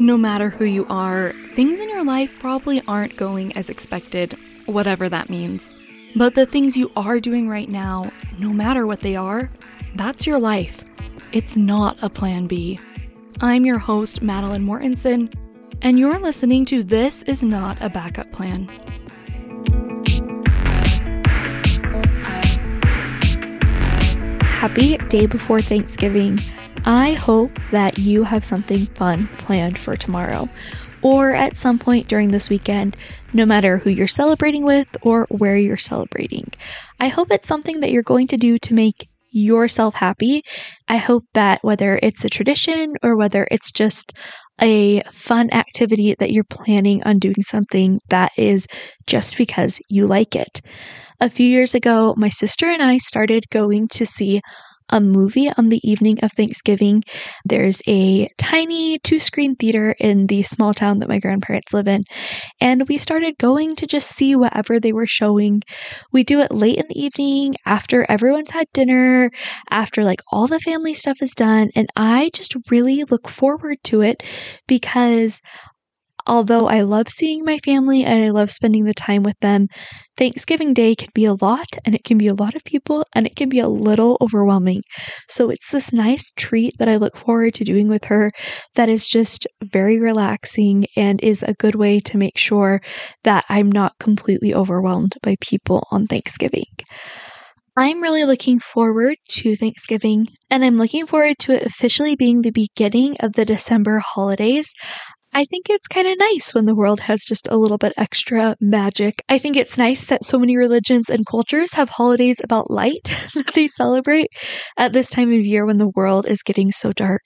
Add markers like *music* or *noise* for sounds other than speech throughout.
No matter who you are, things in your life probably aren't going as expected, whatever that means. But the things you are doing right now, no matter what they are, that's your life. It's not a plan B. I'm your host, Matilyn Mortensen, and you're listening to This Is Not a Backup Plan. Happy day before Thanksgiving. I hope that you have something fun planned for tomorrow or at some point during this weekend, no matter who you're celebrating with or where you're celebrating. I hope it's something that you're going to do to make yourself happy. I hope that whether it's a tradition or whether it's just a fun activity that you're planning on doing something that is just because you like it. A few years ago, my sister and I started going to see a movie on the evening of Thanksgiving. There's a tiny two screen theater in the small town that my grandparents live in. And we started going to just see whatever they were showing. We do it late in the evening after everyone's had dinner, after like all the family stuff is done. And I just really look forward to it because Although I love seeing my family and I love spending the time with them, Thanksgiving Day can be a lot and it can be a lot of people and it can be a little overwhelming. So it's this nice treat that I look forward to doing with her that is just very relaxing and is a good way to make sure that I'm not completely overwhelmed by people on Thanksgiving. I'm really looking forward to Thanksgiving, and I'm looking forward to it officially being the beginning of the December holidays. I think it's kind of nice when the world has just a little bit extra magic. I think it's nice that so many religions and cultures have holidays about light *laughs* that they celebrate at this time of year when the world is getting so dark.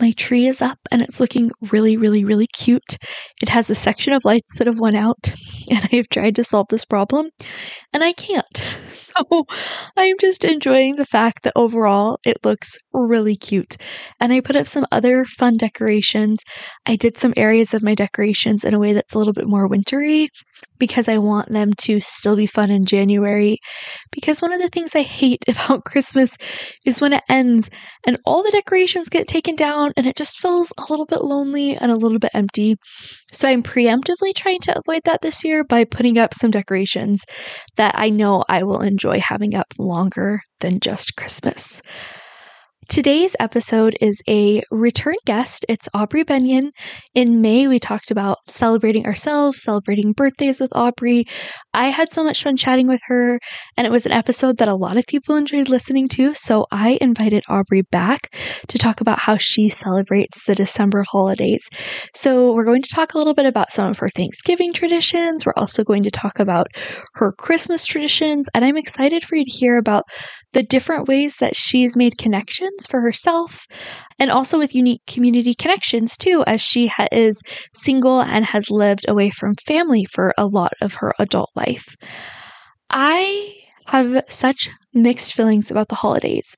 My tree is up and it's looking really, really, really cute. It has a section of lights that have went out, *laughs* and I have tried to solve this problem, and I can't. *laughs* So I'm just enjoying the fact that overall it looks really cute. And I put up some other fun decorations. I did some areas of my decorations in a way that's a little bit more wintry because I want them to still be fun in January. Because one of the things I hate *laughs* about Christmas is when it ends and all the decorations get taken down and it just feels a little bit lonely and a little bit empty. So I'm preemptively trying to avoid that this year by putting up some decorations that I know I will enjoy having up longer than just Christmas. Today's episode is a return guest. It's Aubry Bennion. In May, we talked about celebrating ourselves, celebrating birthdays with Aubry. I had so much fun chatting with her, and it was an episode that a lot of people enjoyed listening to. So I invited Aubry back to talk about how she celebrates the December holidays. So we're going to talk a little bit about some of her Thanksgiving traditions. We're also going to talk about her Christmas traditions, and I'm excited for you to hear about the different ways that she's made connections for herself and also with unique community connections too, as she ha- is single and has lived away from family for a lot of her adult life. I have such mixed feelings about the holidays.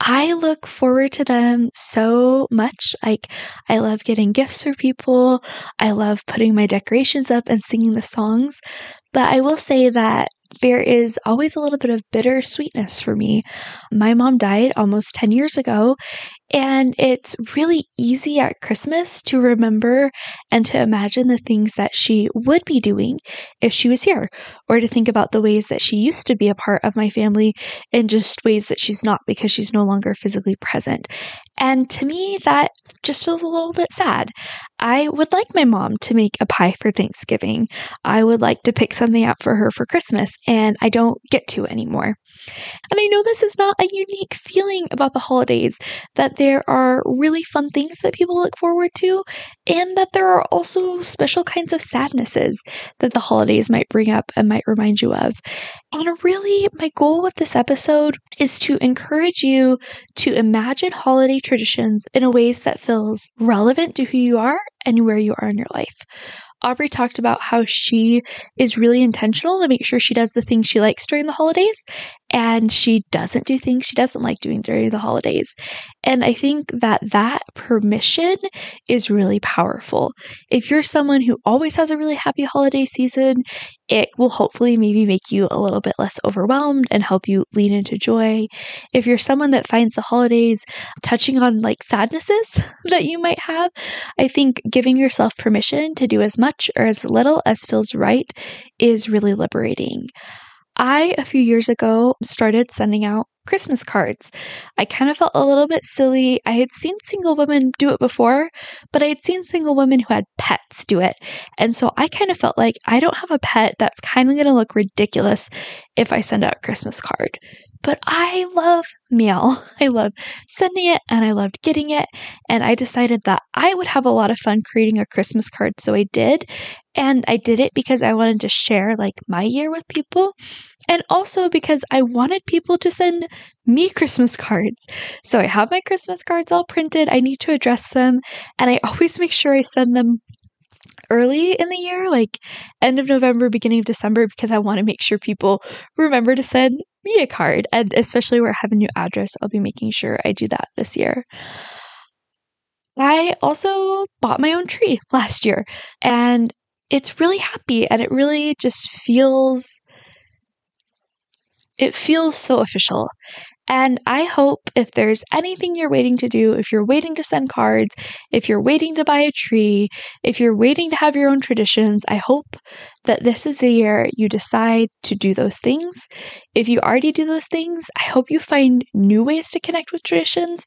I look forward to them so much. Like, I love getting gifts for people. I love putting my decorations up and singing the songs. But I will say that there is always a little bit of bittersweetness for me. My mom died almost 10 years ago, and it's really easy at Christmas to remember and to imagine the things that she would be doing if she was here, or to think about the ways that she used to be a part of my family and just ways that she's not because she's no longer physically present. And to me, that just feels a little bit sad. I would like my mom to make a pie for Thanksgiving. I would like to pick something out for her for Christmas, and I don't get to anymore. And I know this is not a unique feeling about the holidays, that there are really fun things that people look forward to, and that there are also special kinds of sadnesses that the holidays might bring up and might remind you of. And really, my goal with this episode is to encourage you to imagine holiday traditions in a ways that feels relevant to who you are and where you are in your life. Aubry talked about how she is really intentional to make sure she does the things she likes during the holidays and she doesn't do things she doesn't like doing during the holidays. And I think that that permission is really powerful. If you're someone who always has a really happy holiday season, it will hopefully maybe make you a little bit less overwhelmed and help you lean into joy. If you're someone that finds the holidays touching on like sadnesses *laughs* that you might have, I think giving yourself permission to do as much or as little as feels right is really liberating. I, a few years ago, started sending out Christmas cards. I kind of felt a little bit silly. I had seen single women do it before, but I had seen single women who had pets do it. And so I kind of felt like I don't have a pet that's kind of going to look ridiculous if I send out a Christmas card. But I love mail. *laughs* I love sending it and I loved getting it. And I decided that I would have a lot of fun creating a Christmas card. So I did. And I did it because I wanted to share like my year with people. And also because I wanted people to send me Christmas cards. So I have my Christmas cards all printed. I need to address them. And I always make sure I send them early in the year, like end of November, beginning of December, because I want to make sure people remember to send me a card. And especially where I have a new address, I'll be making sure I do that this year. I also bought my own tree last year and it's really happy and it really just feels it feels so official and I hope if there's anything you're waiting to do, if you're waiting to send cards, if you're waiting to buy a tree, if you're waiting to have your own traditions, I hope that this is the year you decide to do those things. If you already do those things, I hope you find new ways to connect with traditions.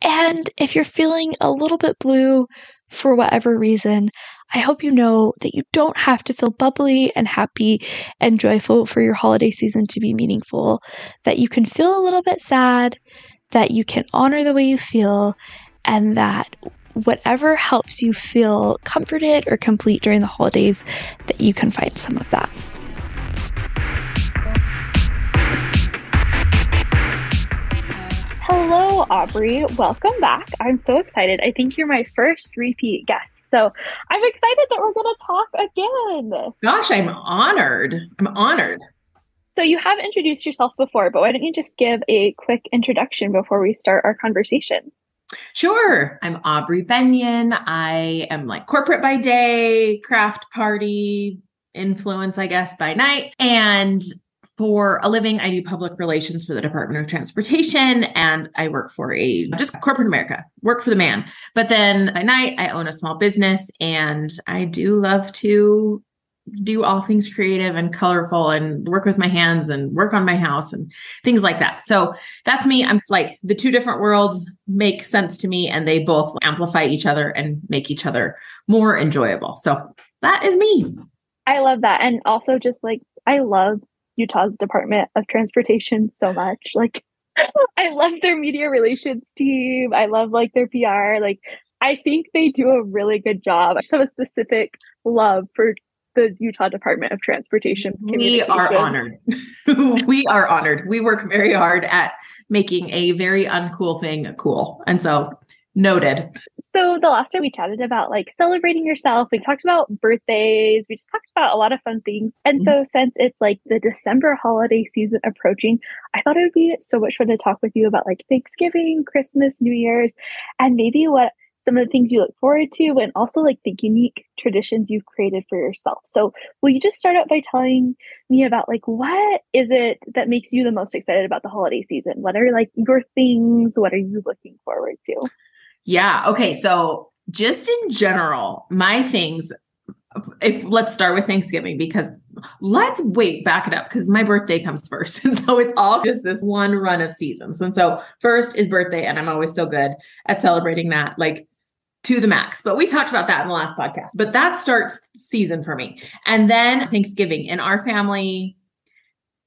And if you're feeling a little bit blue for whatever reason, I hope you know that you don't have to feel bubbly and happy and joyful for your holiday season to be meaningful, that you can feel a little bit sad, that you can honor the way you feel, and that whatever helps you feel comforted or complete during the holidays, that you can find some of that. Aubry. Welcome back. I'm so excited. I think you're my first repeat guest. So I'm excited that we're going to talk again. Gosh, I'm honored. I'm honored. So you have introduced yourself before, but why don't you just give a quick introduction before we start our conversation? Sure. I'm Aubry Bennion. I am like corporate by day, craft party influence, I guess, by night. And for a living, I do public relations for the Department of Transportation and I work for a just corporate America, work for the man. But then at night, I own a small business and I do love to do all things creative and colorful and work with my hands and work on my house and things like that. So that's me. I'm like the two different worlds make sense to me and they both amplify each other and make each other more enjoyable. So that is me. I love that. And also just like I love Utah's Department of Transportation so *laughs* much. Like I love their media relations team. I love like their PR. Like I think they do a really good job. I just have a specific love for the Utah Department of Transportation. We are honored. *laughs* we are honored. We work very hard at making a very uncool thing cool. And so noted. So the last time we chatted about like celebrating yourself, we talked about birthdays, we just talked about a lot of fun things. And mm-hmm. so since it's like the December holiday season approaching, I thought it would be so much fun to talk with you about like Thanksgiving, Christmas, New Year's, and maybe what some of the things you look forward to and also like the unique traditions you've created for yourself. So, will you just start out by telling me about like what is it that makes you the most excited about the holiday season? What are like your things? What are you looking forward to? Yeah. Okay. So, just in general, my things if let's start with Thanksgiving because let's wait, back it up because my birthday comes *laughs* first. And so it's all just this one run of seasons. And so first is birthday, and I'm always so good at celebrating that, like to the max. But we talked about that in the last podcast. But that starts season for me. And then Thanksgiving in our family.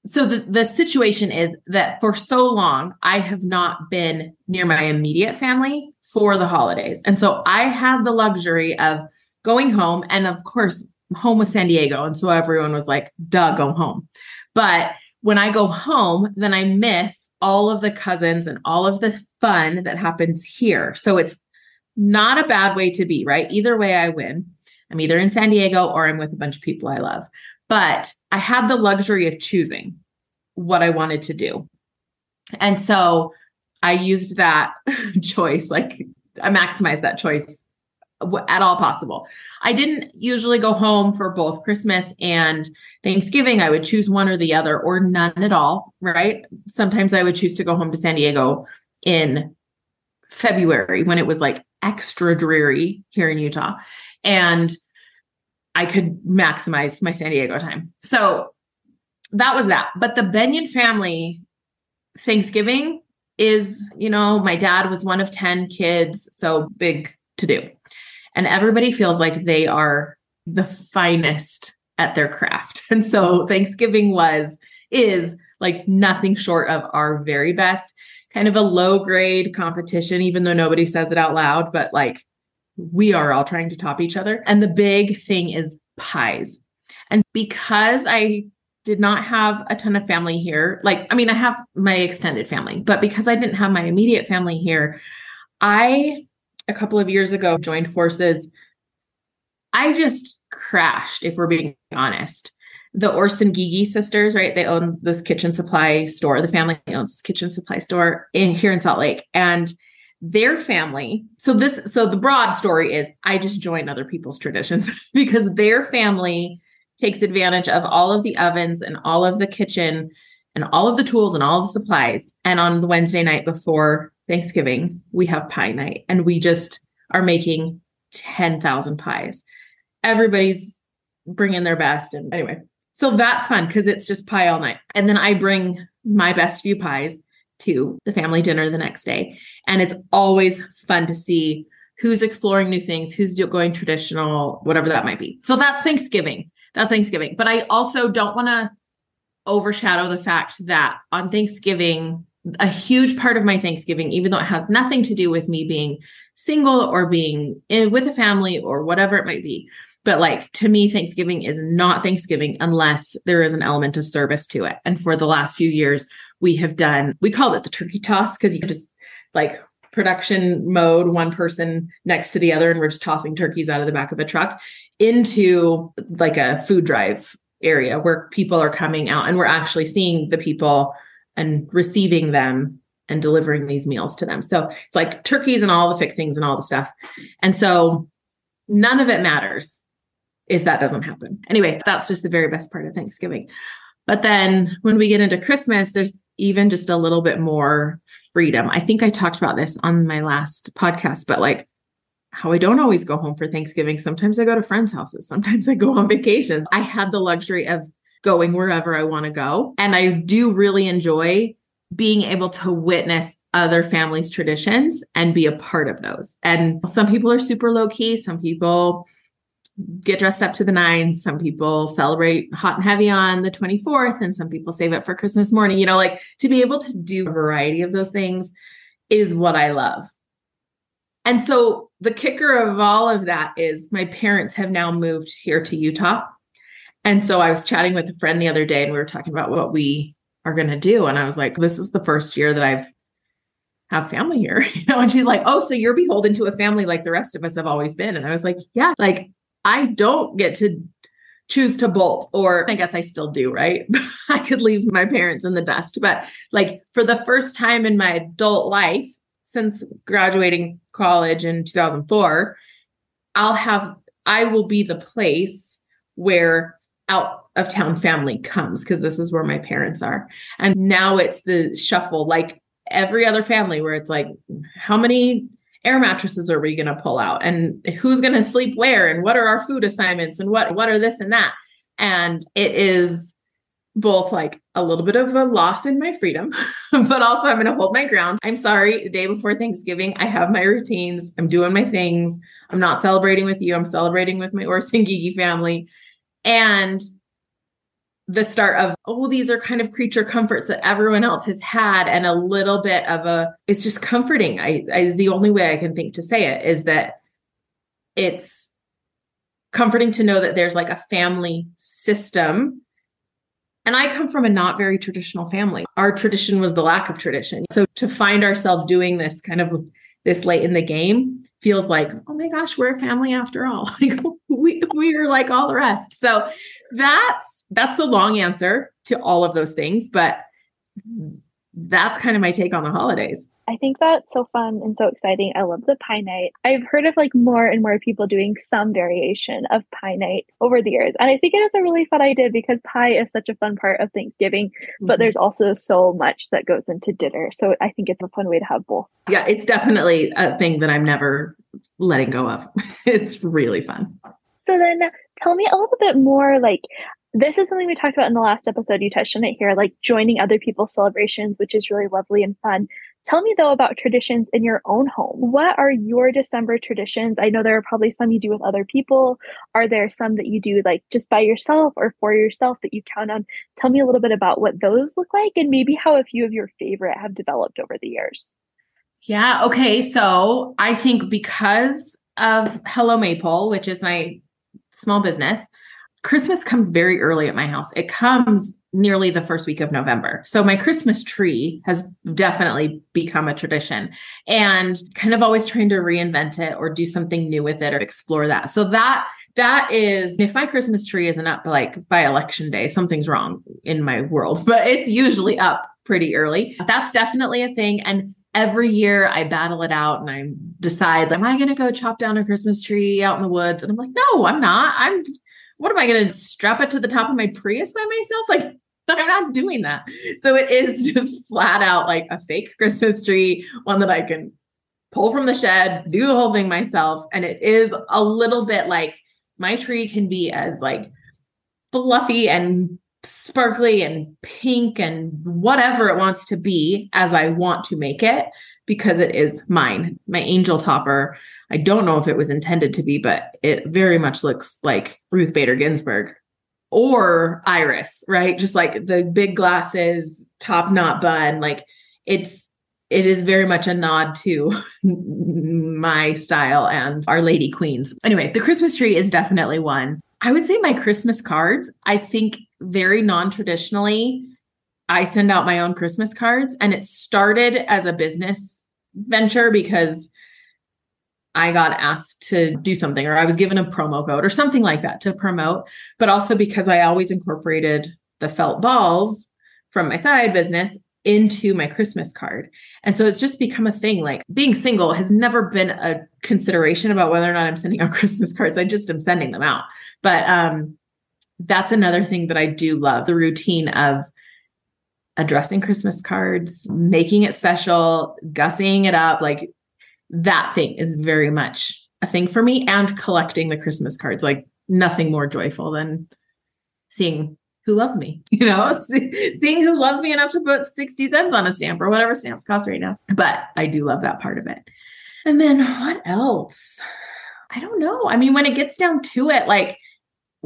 So the, the situation is that for so long, I have not been near my immediate family for the holidays. And so I had the luxury of going home. And of course, home was San Diego. And so everyone was like, duh, go home. But when I go home, then I miss all of the cousins and all of the fun that happens here. So it's not a bad way to be, right? Either way, I win. I'm either in San Diego or I'm with a bunch of people I love. But I had the luxury of choosing what I wanted to do. And so I used that *laughs* choice, like I maximized that choice at all possible. I didn't usually go home for both Christmas and Thanksgiving. I would choose one or the other or none at all, right? Sometimes I would choose to go home to San Diego in February when it was like extra dreary here in Utah. And I could maximize my San Diego time. So that was that. But the Bennion family Thanksgiving is, you know, my dad was one of 10 kids, so big to do and everybody feels like they are the finest at their craft. *laughs* And so Thanksgiving was, is like nothing short of our very best, kind of a low grade competition, even though nobody says it out loud, but like we are all trying to top each other. And the big thing is pies. And because I did not have a ton of family here, like, I mean, I have my extended family, but because I didn't have my immediate family here, I a couple of years ago joined forces. I just crashed, if we're being honest. The Orson Gygi sisters, right? They own this kitchen supply store. The family owns this kitchen supply store in here in Salt Lake. And their family, so this, so the broad story is I just join other people's traditions *laughs* because their family takes advantage of all of the ovens and all of the kitchen and all of the tools and all the supplies. And on the Wednesday night before Thanksgiving, we have pie night and we just are making 10,000 pies. Everybody's bringing their best. And anyway, so that's fun because it's just pie all night. And then I bring my best few pies to the family dinner the next day. And it's always fun to see who's exploring new things, who's going traditional, whatever that might be. So that's Thanksgiving. That's Thanksgiving. But I also don't want to overshadow the fact that on Thanksgiving, a huge part of my Thanksgiving, even though it has nothing to do with me being single or being in, with a family or whatever it might be. But like to me, Thanksgiving is not Thanksgiving unless there is an element of service to it. And for the last few years, we have done, we call it the turkey toss because you just like production mode, one person next to the other, and we're just tossing turkeys out of the back of a truck into like a food drive area where people are coming out and we're actually seeing the people and receiving them and delivering these meals to them. So it's like turkeys and all the fixings and all the stuff. And so none of it matters if that doesn't happen. Anyway, that's just the very best part of Thanksgiving. But then when we get into Christmas, there's even just a little bit more freedom. I think I talked about this on my last podcast, but like how I don't always go home for Thanksgiving. Sometimes I go to friends' houses, sometimes *laughs* I go on vacation. I had the luxury of going wherever I want to go. And I do really enjoy being able to witness other families' traditions and be a part of those. And some people are super low key, some people get dressed up to the nines, some people celebrate hot and heavy on the 24th, and some people save it for Christmas morning. You know, like to be able to do a variety of those things is what I love. And so the kicker of all of that is my parents have now moved here to Utah. And so I was chatting with a friend the other day and we were talking about what we are going to do. And I was like, this is the first year that I've have family here, *laughs* you know? And she's like, oh, so you're beholden to a family like the rest of us have always been. And I was like, yeah, like I don't get to choose to bolt, or I guess I still do, right? *laughs* I could leave my parents in the dust. But like for the first time in my adult life, since graduating college in 2004, I'll have, I will be the place where out of town family comes because this is where my parents are. And now it's the shuffle, like every other family, where it's like, how many air mattresses are we going to pull out? And who's going to sleep where? And what are our food assignments? And what what are this and that? And it is both like a little bit of a loss in my freedom, *laughs* but also I'm going to hold my ground. I'm sorry, the day before Thanksgiving, I have my routines. I'm doing my things. I'm not celebrating with you. I'm celebrating with my Orson family. And the start of, oh, these are kind of creature comforts that everyone else has had. And a little bit of a, it's just comforting. I, is the only way I can think to say it is that it's comforting to know that there's like a family system and I come from a not very traditional family. Our tradition was the lack of tradition. So to find ourselves doing this kind of this late in the game feels like, oh my gosh, we're a family after all. *laughs* We we are like all the rest. So that's that's the long answer to all of those things, but that's kind of my take on the holidays. I think that's so fun and so exciting. I love the pie night. I've heard of like more and more people doing some variation of pie night over the years. And I think it is a really fun idea because pie is such a fun part of Thanksgiving, mm-hmm. but there's also so much that goes into dinner. So I think it's a fun way to have both. Yeah, it's definitely a thing that I'm never letting go of. *laughs* it's really fun. So then tell me a little bit more like this is something we talked about in the last episode. You touched on it here, like joining other people's celebrations, which is really lovely and fun. Tell me though about traditions in your own home. What are your December traditions? I know there are probably some you do with other people. Are there some that you do like just by yourself or for yourself that you count on? Tell me a little bit about what those look like and maybe how a few of your favorite have developed over the years. Yeah. Okay. So I think because of Hello Maple, which is my small business, Christmas comes very early at my house. It comes nearly the first week of November. So my Christmas tree has definitely become a tradition and kind of always trying to reinvent it or do something new with it or explore that. So that that is if my Christmas tree isn't up like by election day, something's wrong in my world, but it's usually up pretty early. That's definitely a thing and every year I battle it out and I decide, am I going to go chop down a Christmas tree out in the woods? And I'm like, no, I'm not. I'm what am I going to strap it to the top of my Prius by myself? Like, *laughs* I'm not doing that. So it is *laughs* just flat out like a fake Christmas tree, one that I can pull from the shed, do the whole thing myself. And it is a little bit like my tree can be as like fluffy and sparkly and pink and whatever it wants to be as I want to make it because it is mine. My angel topper, I don't know if it was intended to be, but it very much looks like Ruth Bader Ginsburg or Iris, right? Just like the big glasses, top knot bun. Like it's, it is very much a nod to *laughs* my style and Our Lady Queens. Anyway, the Christmas tree is definitely one. I would say my Christmas cards, I think very non traditionally, I send out my own Christmas cards and it started as a business venture because I got asked to do something or I was given a promo code or something like that to promote, but also because I always incorporated the felt balls from my side business into my Christmas card. And so it's just become a thing. Like being single has never been a consideration about whether or not I'm sending out *laughs* Christmas cards. I just am sending them out. But um that's another thing that I do love the routine of addressing Christmas cards, making it special, gussying it up. Like that thing is very much a thing for me and collecting the Christmas cards. Like nothing more joyful than seeing who loves me, *laughs* you know, *laughs* seeing who loves me enough to put 60 cents on a stamp or whatever stamps cost right now. But I do love that part of it. And then what else? I don't know. I mean, when it gets down to it, like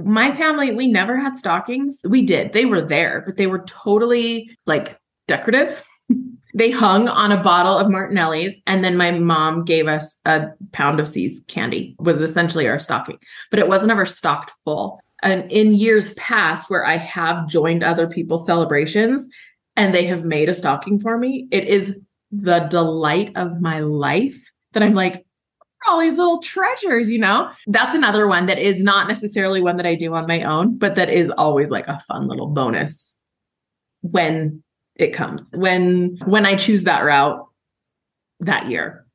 my family, we never had stockings. We did. They were there, but they were totally like decorative. *laughs* they hung on a bottle of Martinelli's, and then my mom gave us a pound of See's candy, was essentially our stocking, but it wasn't ever stocked full. And in years past, where I have joined other people's celebrations and they have made a stocking for me, it is the delight of my life that I'm like, all these little treasures, you know? That's another one that is not necessarily one that I do on my own, but that is always like a fun little bonus when it comes. When when I choose that route that year.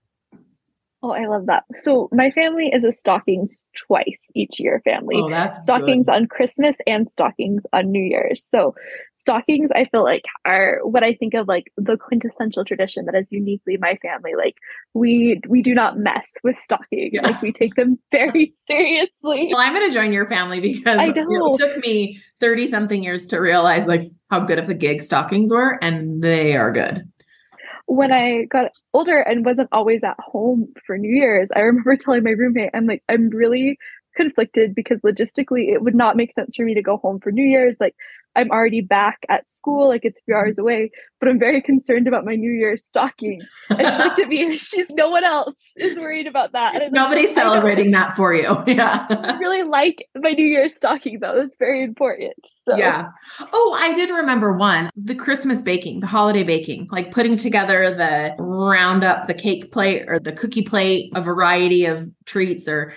Oh, I love that. So my family is a stockings twice each year family. Oh, that's stockings good. on Christmas and stockings on New Year's. So stockings I feel like are what I think of like the quintessential tradition that is uniquely my family. Like we we do not mess with stockings. Yeah. Like we take them *laughs* very seriously. Well, I'm going to join your family because I know. it took me 30 something years to realize like how good of a gig stockings were, and they are good. When I got older and wasn't always at home for New Year's, I remember *laughs* telling my roommate, I'm like, I'm really conflicted because logistically it would not make sense for me to go home for New Year's. Like, I'm already back at school, like it's a few hours away, but I'm very concerned about my New Year's stocking. And she looked at me and she's no one else is worried about that. And I'm like, Nobody's "I celebrating that for you. *laughs* Yeah. I really like my New Year's stocking though. It's very important. So Yeah. Oh, I did remember one the Christmas baking, the holiday baking, like putting together the round up the cake plate or the cookie plate, a variety of treats or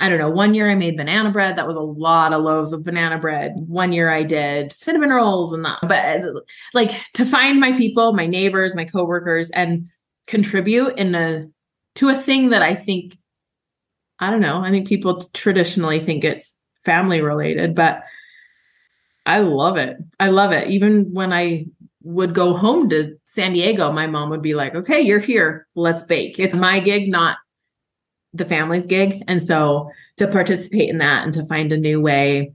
I don't know. One year I made banana bread. That was a lot of loaves of banana bread. One year I did cinnamon rolls and that. But uh, like to find my people, my neighbors, my coworkers, and contribute in a to a thing that I think I don't know. I think people traditionally think it's family related, but I love it. I love it. Even when I would go home to San Diego, my mom would be like, okay, you're here. Let's bake. It's my gig, not the family's gig. And so to participate in that and to find a new way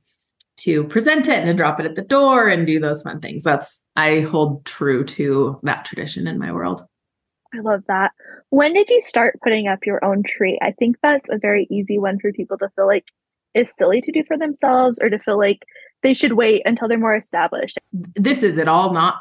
to present it and to drop it at the door and do those fun things. That's, I hold true to that tradition in my world. I love that. When did you start putting up your own tree? I think that's a very easy one for people to feel like is silly to do for themselves or to feel like they should wait until they're more established. this is at all not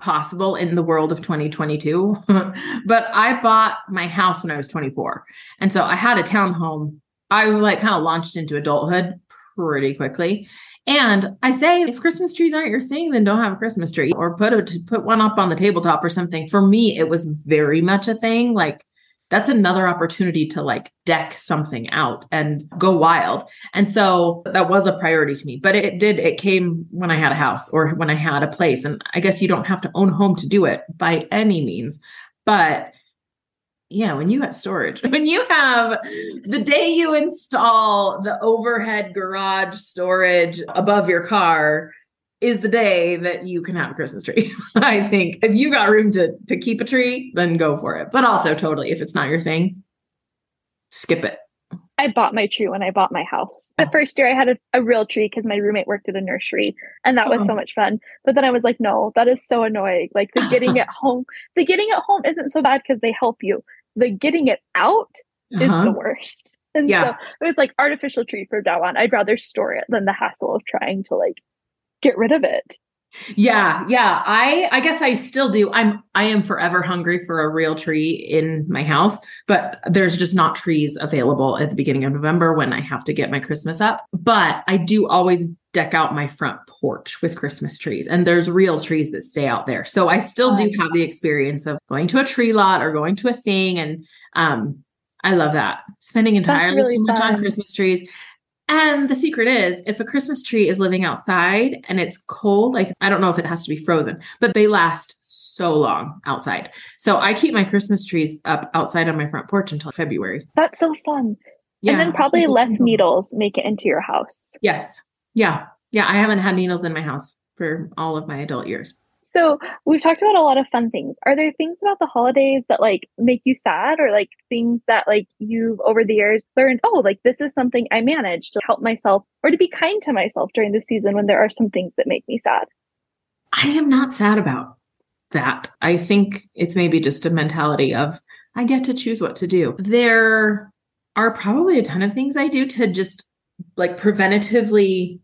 possible in the world of 2022 *laughs* but i bought my house when i was 24 and so i had a townhome. I like kind of launched into adulthood pretty quickly. And i say if christmas trees aren't your thing then don't have a christmas tree or put a put one up on the tabletop or something. For me it was very much a thing. Like that's another opportunity to like deck something out and go wild. And so that was a priority to me. But it did, it came when I had a house or when I had a place. And I guess you don't have to own home to do it by any means. But yeah, when you got storage, *laughs* when you have the day you install the overhead garage storage above your car, is the day that you can have a Christmas tree. *laughs* I think if you got room to to keep a tree, then go for it. But also totally if it's not your thing, skip it. I bought my tree when I bought my house. The Oh. first year I had a, a real tree because my roommate worked at a nursery and that was Oh. so much fun. But then I was like, no, that is so annoying. Like the getting *laughs* it home, the getting it home isn't so bad because they help you. The getting it out is Uh-huh. the worst. And Yeah. so it was like artificial tree from now on. I'd rather store it than the hassle of trying to like get rid of it. Yeah, yeah. I I guess I still do. I'm I am forever hungry for a real tree in my house, but there's just not trees available at the beginning of November when I have to get my Christmas up. But I do always deck out my front porch with Christmas trees and there's real trees that stay out there. So I still do have the experience of going to a tree lot or going to a thing and um I love that. Spending entirely really too much on. Christmas trees. And the secret is if a Christmas tree is living outside and it's cold, like I don't know if it has to be frozen, but they last so long outside. So I keep my Christmas trees up outside on my front porch until February. That's so fun. Yeah. And then probably less needles make it into your house. Yes. Yeah. Yeah. I haven't had needles in my house for all of my adult years. So we've talked about a lot of fun things. Are there things about the holidays that like make you sad or like things that like you've over the years learned, oh, like this is something I managed to help myself or to be kind to myself during the season when there are some things that make me sad? I am not sad about that. I think it's maybe just a mentality of I get to choose what to do. There are probably a ton of things I do to just like preventatively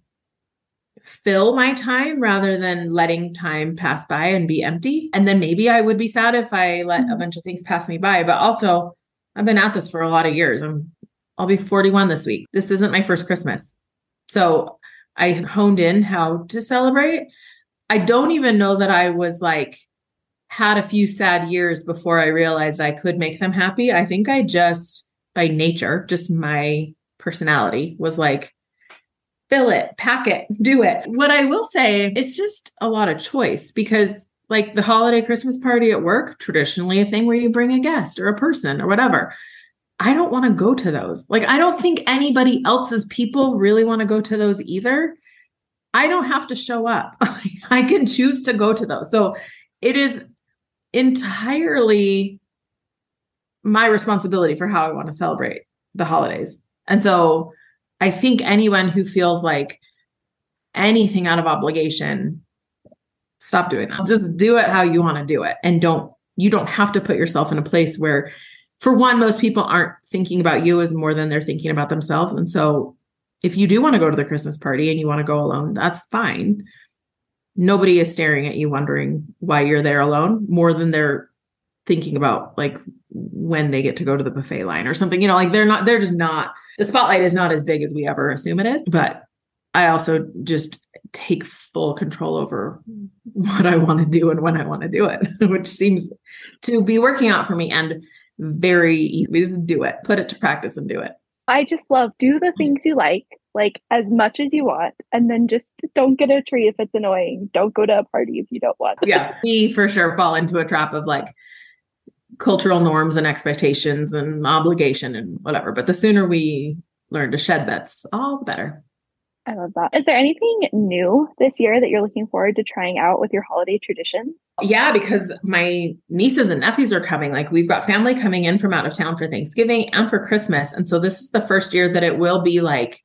fill my time rather than letting time pass by and be empty. And then maybe I would be sad if I let a Mhm. bunch of things pass me by. But also, I've been at this for a lot of years. I'm I'll be 41 this week. This isn't my first Christmas. So I honed in how to celebrate. I don't even know that I was like had a few sad years before I realized I could make them happy. I think I just by nature, just my personality was like fill it, pack it, do it. What I will say, it's just a lot of choice because like the holiday Christmas party at work, traditionally a thing where you bring a guest or a person or whatever. I don't want to go to those. Like, I don't think anybody else's people really want to go to those either. I don't have to show up. *laughs* I can choose to go to those. So it is entirely my responsibility for how I want to celebrate the holidays. And so I think anyone who feels like anything out of obligation, stop doing that. Just do it how you want to do it. And don't, you don't have to put yourself in a place where, for one, most people aren't thinking about you as more than they're thinking about themselves. And so if you do want to go to the Christmas party and you want to go alone, that's fine. Nobody is staring at you wondering why you're there alone more than they're thinking about like when they get to go to the buffet line or something. You know, like they're not, they're just not, the spotlight is not as big as we ever assume it is. But I also just take full control over what I want to do and when I want to do it, *laughs* which seems to be working out for me and very easy. We just do it, put it to practice and do it. I just love do the mm. things you like, like as much as you want, and then just don't get a tree if it's annoying. Don't go to a party if you don't want. yeah, *laughs* we for sure fall into a trap of like cultural norms and expectations and obligation and whatever. But the sooner we learn to shed that's all the better. I love that. Is there anything new this year that you're looking forward to trying out with your holiday traditions? Yeah, because my nieces and nephews are coming. Like we've got family coming in from out of town for Thanksgiving and for Christmas. And so this is the first year that it will be like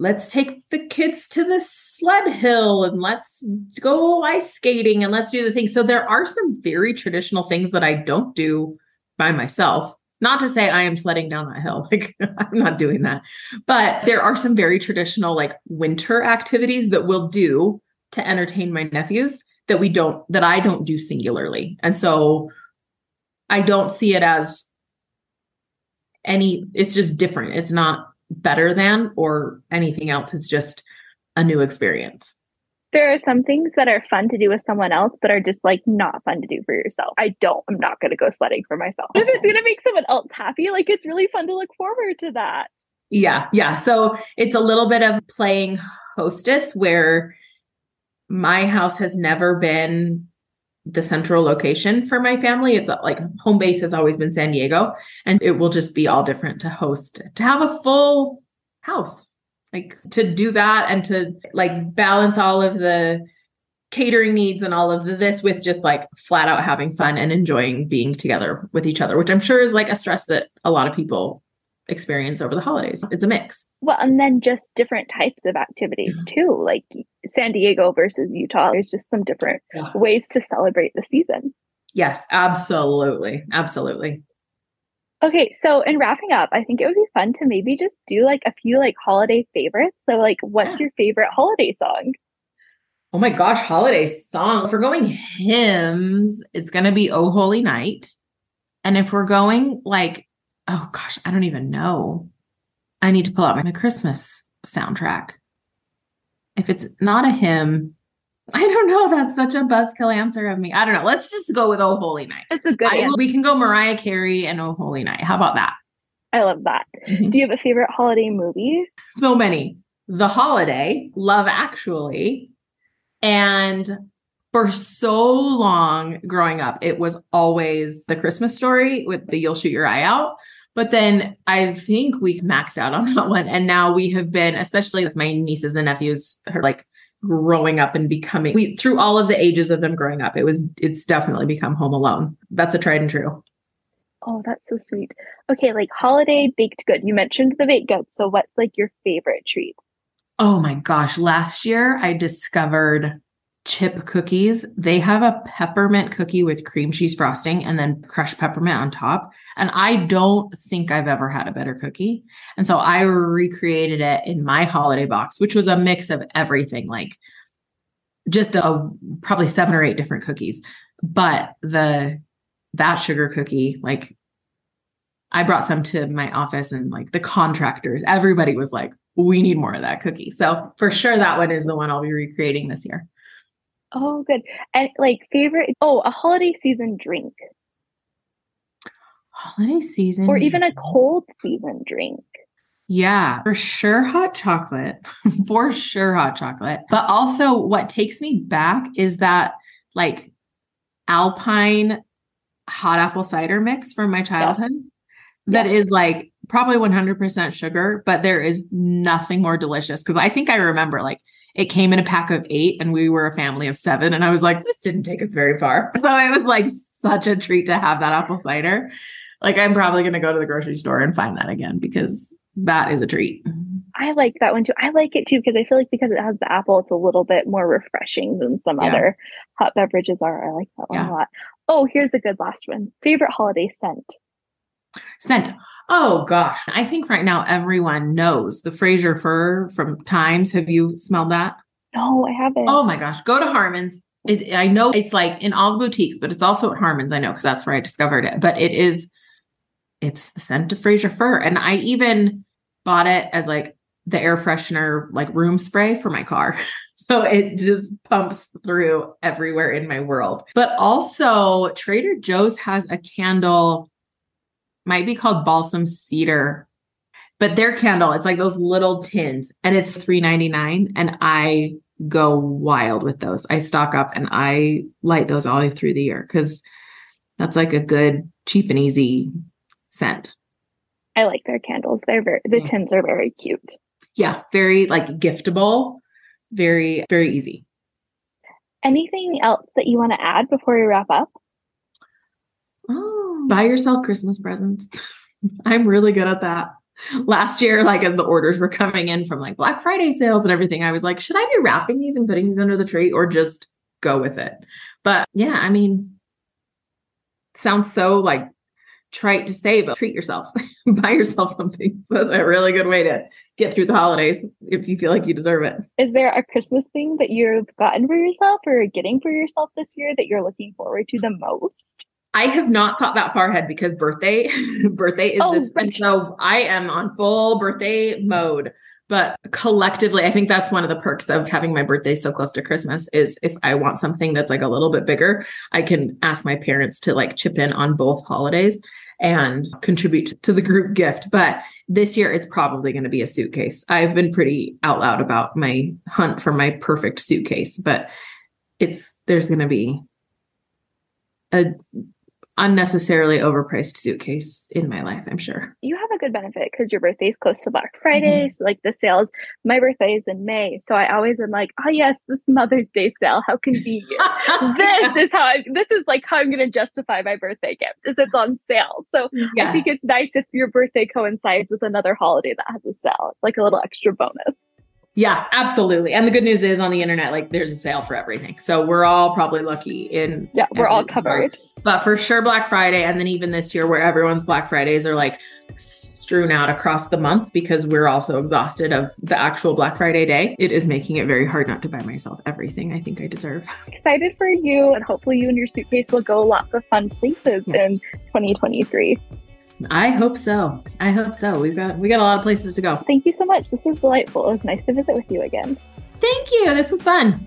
let's take the kids to the sled hill and let's go ice skating and let's do the things. So there are some very traditional things that I don't do by myself. Not to say I am sledding down that hill. *laughs* Like I'm not doing that. But there are some very traditional like winter activities that we'll do to entertain my nephews that we don't that I don't do singularly. And so I don't see it as any it's just different. It's not better than or anything else. It's just a new experience. There are some things that are fun to do with someone else, but are just like not fun to do for yourself. I don't, I'm not going to go sledding for myself. If it's going to make someone else happy, like it's really fun to look forward to that. Yeah. Yeah. So it's a little bit of playing hostess where my house has never been the central location for my family. It's like home base has always been San Diego, and it will just be all different to host, to have a full house, like to do that and to like balance all of the catering needs and all of this with just like flat out having fun and enjoying being together with each other, which I'm sure is like a stress that a lot of people experience over the holidays. It's a mix. Well, and then just different types of activities yeah. too, like San Diego versus Utah. There's just some different yeah. ways to celebrate the season. Yes, absolutely. Absolutely. Okay, so in wrapping up, I think it would be fun to maybe just do like a few like holiday favorites. So like what's yeah. your favorite holiday song? Oh my gosh, holiday song. If we're going hymns, it's going to be Oh Holy Night. And if we're going like oh gosh, I don't even know. I need to pull out my Christmas soundtrack. If it's not a hymn, I don't know. That's such a buzzkill answer of me. I don't know. Let's just go with Oh Holy Night. It's a good We can go Mariah Carey and Oh Holy Night. How about that? I love that. Mm-hmm. Do you have a favorite holiday movie? So many. The Holiday, Love Actually, and for so long growing up, it was always the Christmas story with the You'll Shoot Your Eye Out. But then I think we've maxed out on *laughs* that one. And now we have been, especially with my nieces and nephews, are like growing up and becoming we through all of the ages of them growing up, it was it's definitely become home alone. That's a tried and true. Oh, that's so sweet. Okay, like holiday baked good. You mentioned the baked goods. So what's like your favorite treat? Oh my gosh. Last year I discovered chip cookies. They have a peppermint cookie with cream cheese frosting and then crushed peppermint on top. And I don't think I've ever had a better cookie. And so I recreated it in my holiday box, which was a mix of everything, like just a probably seven or eight different cookies. But the that sugar cookie, like I brought some to my office and like the contractors, everybody was like, we need more of that cookie. So for sure that one is the one I'll be recreating this year. Oh, good. And like favorite, oh, a holiday season drink. Holiday season. Or even a cold season drink. Yeah, for sure hot chocolate. *laughs* for sure hot chocolate. But also what takes me back is that like alpine hot apple cider mix from my childhood. Yes. that is like probably 100% sugar, but there is nothing more delicious. Cause I think I remember like it came in a pack of eight and we were a family of seven. And I was like, this didn't take us very far. *laughs* So it was like such a treat to have that apple cider. Like I'm probably going to go to the grocery store and find that again because that is a treat. I like that one too. I like it too because I feel like because it has the apple, it's a little bit more refreshing than some yeah. other hot beverages are. I like that one yeah. a lot. Oh, here's a good last one. Favorite holiday scent? Scent. Oh gosh, I think right now everyone knows the Fraser fir from Thymes. Have you smelled that? No, I haven't. Oh my gosh, go to Harmon's. It, I know it's like in all boutiques, but it's also at Harmon's. I know because that's where I discovered it. But it is, it's the scent of Fraser fir, and I even bought it as like the air freshener, like room spray for my car. *laughs* so it just pumps through everywhere in my world. But also, Trader Joe's has a candle, might be called balsam cedar, but their candle, it's like those little tins and it's $3.99. And I go wild with those. I stock up and I light those all through the year because that's like a good, cheap and easy scent. I like their candles. They're very the mm. tins are very cute. Yeah, very like giftable, very very easy. Anything else that you want to add before we wrap up? Buy yourself Christmas presents. *laughs* I'm really good at that. Last year, like as the orders were coming in from like Black Friday sales and everything, I was like, should I be wrapping these and putting these under the tree or just go with it? But yeah, I mean, sounds so like trite to say, but treat yourself. *laughs* Buy yourself something. *laughs* That's a really good way to get through the holidays if you feel like you deserve it. Is there a Christmas thing that you've gotten for yourself or getting for yourself this year that you're looking forward to the most? I have not thought that far ahead because birthday *laughs* birthday is oh, this and so I am on full birthday mode. But collectively, I think that's one of the perks of having my birthday so close to Christmas is if I want something that's like a little bit bigger, I can ask my parents to like chip in on both holidays and contribute to the group gift. But this year it's probably going to be a suitcase. I've been pretty out loud about my hunt for my perfect suitcase, but it's there's going to be a unnecessarily overpriced suitcase in my life, I'm sure. You have a good benefit because your birthday is close to Black Friday. Mm-hmm. So, like the sales, my birthday is in May. So, I always am like, oh, yes, this Mother's Day sale. How convenient. *laughs* this is how I, this is like how I'm going to justify my birthday gift is it's on sale. So, yes. I think it's nice if your birthday coincides with another holiday that has a sale, like a little extra bonus. Yeah, absolutely. And the good news is on the internet, like there's a sale for everything. So we're all probably lucky in Yeah, we're all covered. But for sure Black Friday and then even this year where everyone's Black Fridays are like strewn out across the month because we're also exhausted of the actual Black Friday day. It is making it very hard not to buy myself everything I think I deserve. Excited for you and hopefully you and your suitcase will go lots of fun places yes. in 2023. I hope so. I hope so. We've got we got a lot of places to go. Thank you so much. This was delightful. It was nice to visit with you again. Thank you. This was fun.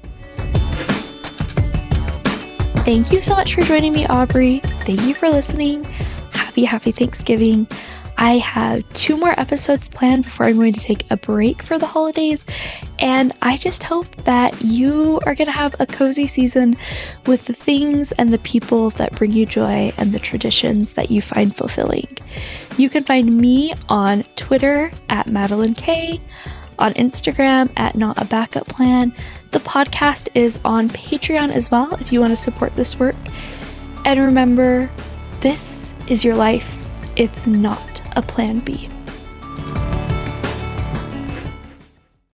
Thank you so much for joining me, Aubry. Thank you for listening. Happy, happy Thanksgiving. I have two more episodes planned before I'm going to take a break for the holidays. And I just hope that you are going to have a cozy season with the things and the people that bring you joy and the traditions that you find fulfilling. You can find me on Twitter at Matilyn Kay, on Instagram at Not a Backup Plan. The podcast is on Patreon as well if you want to support this work. And remember, this is your life, it's not a plan B.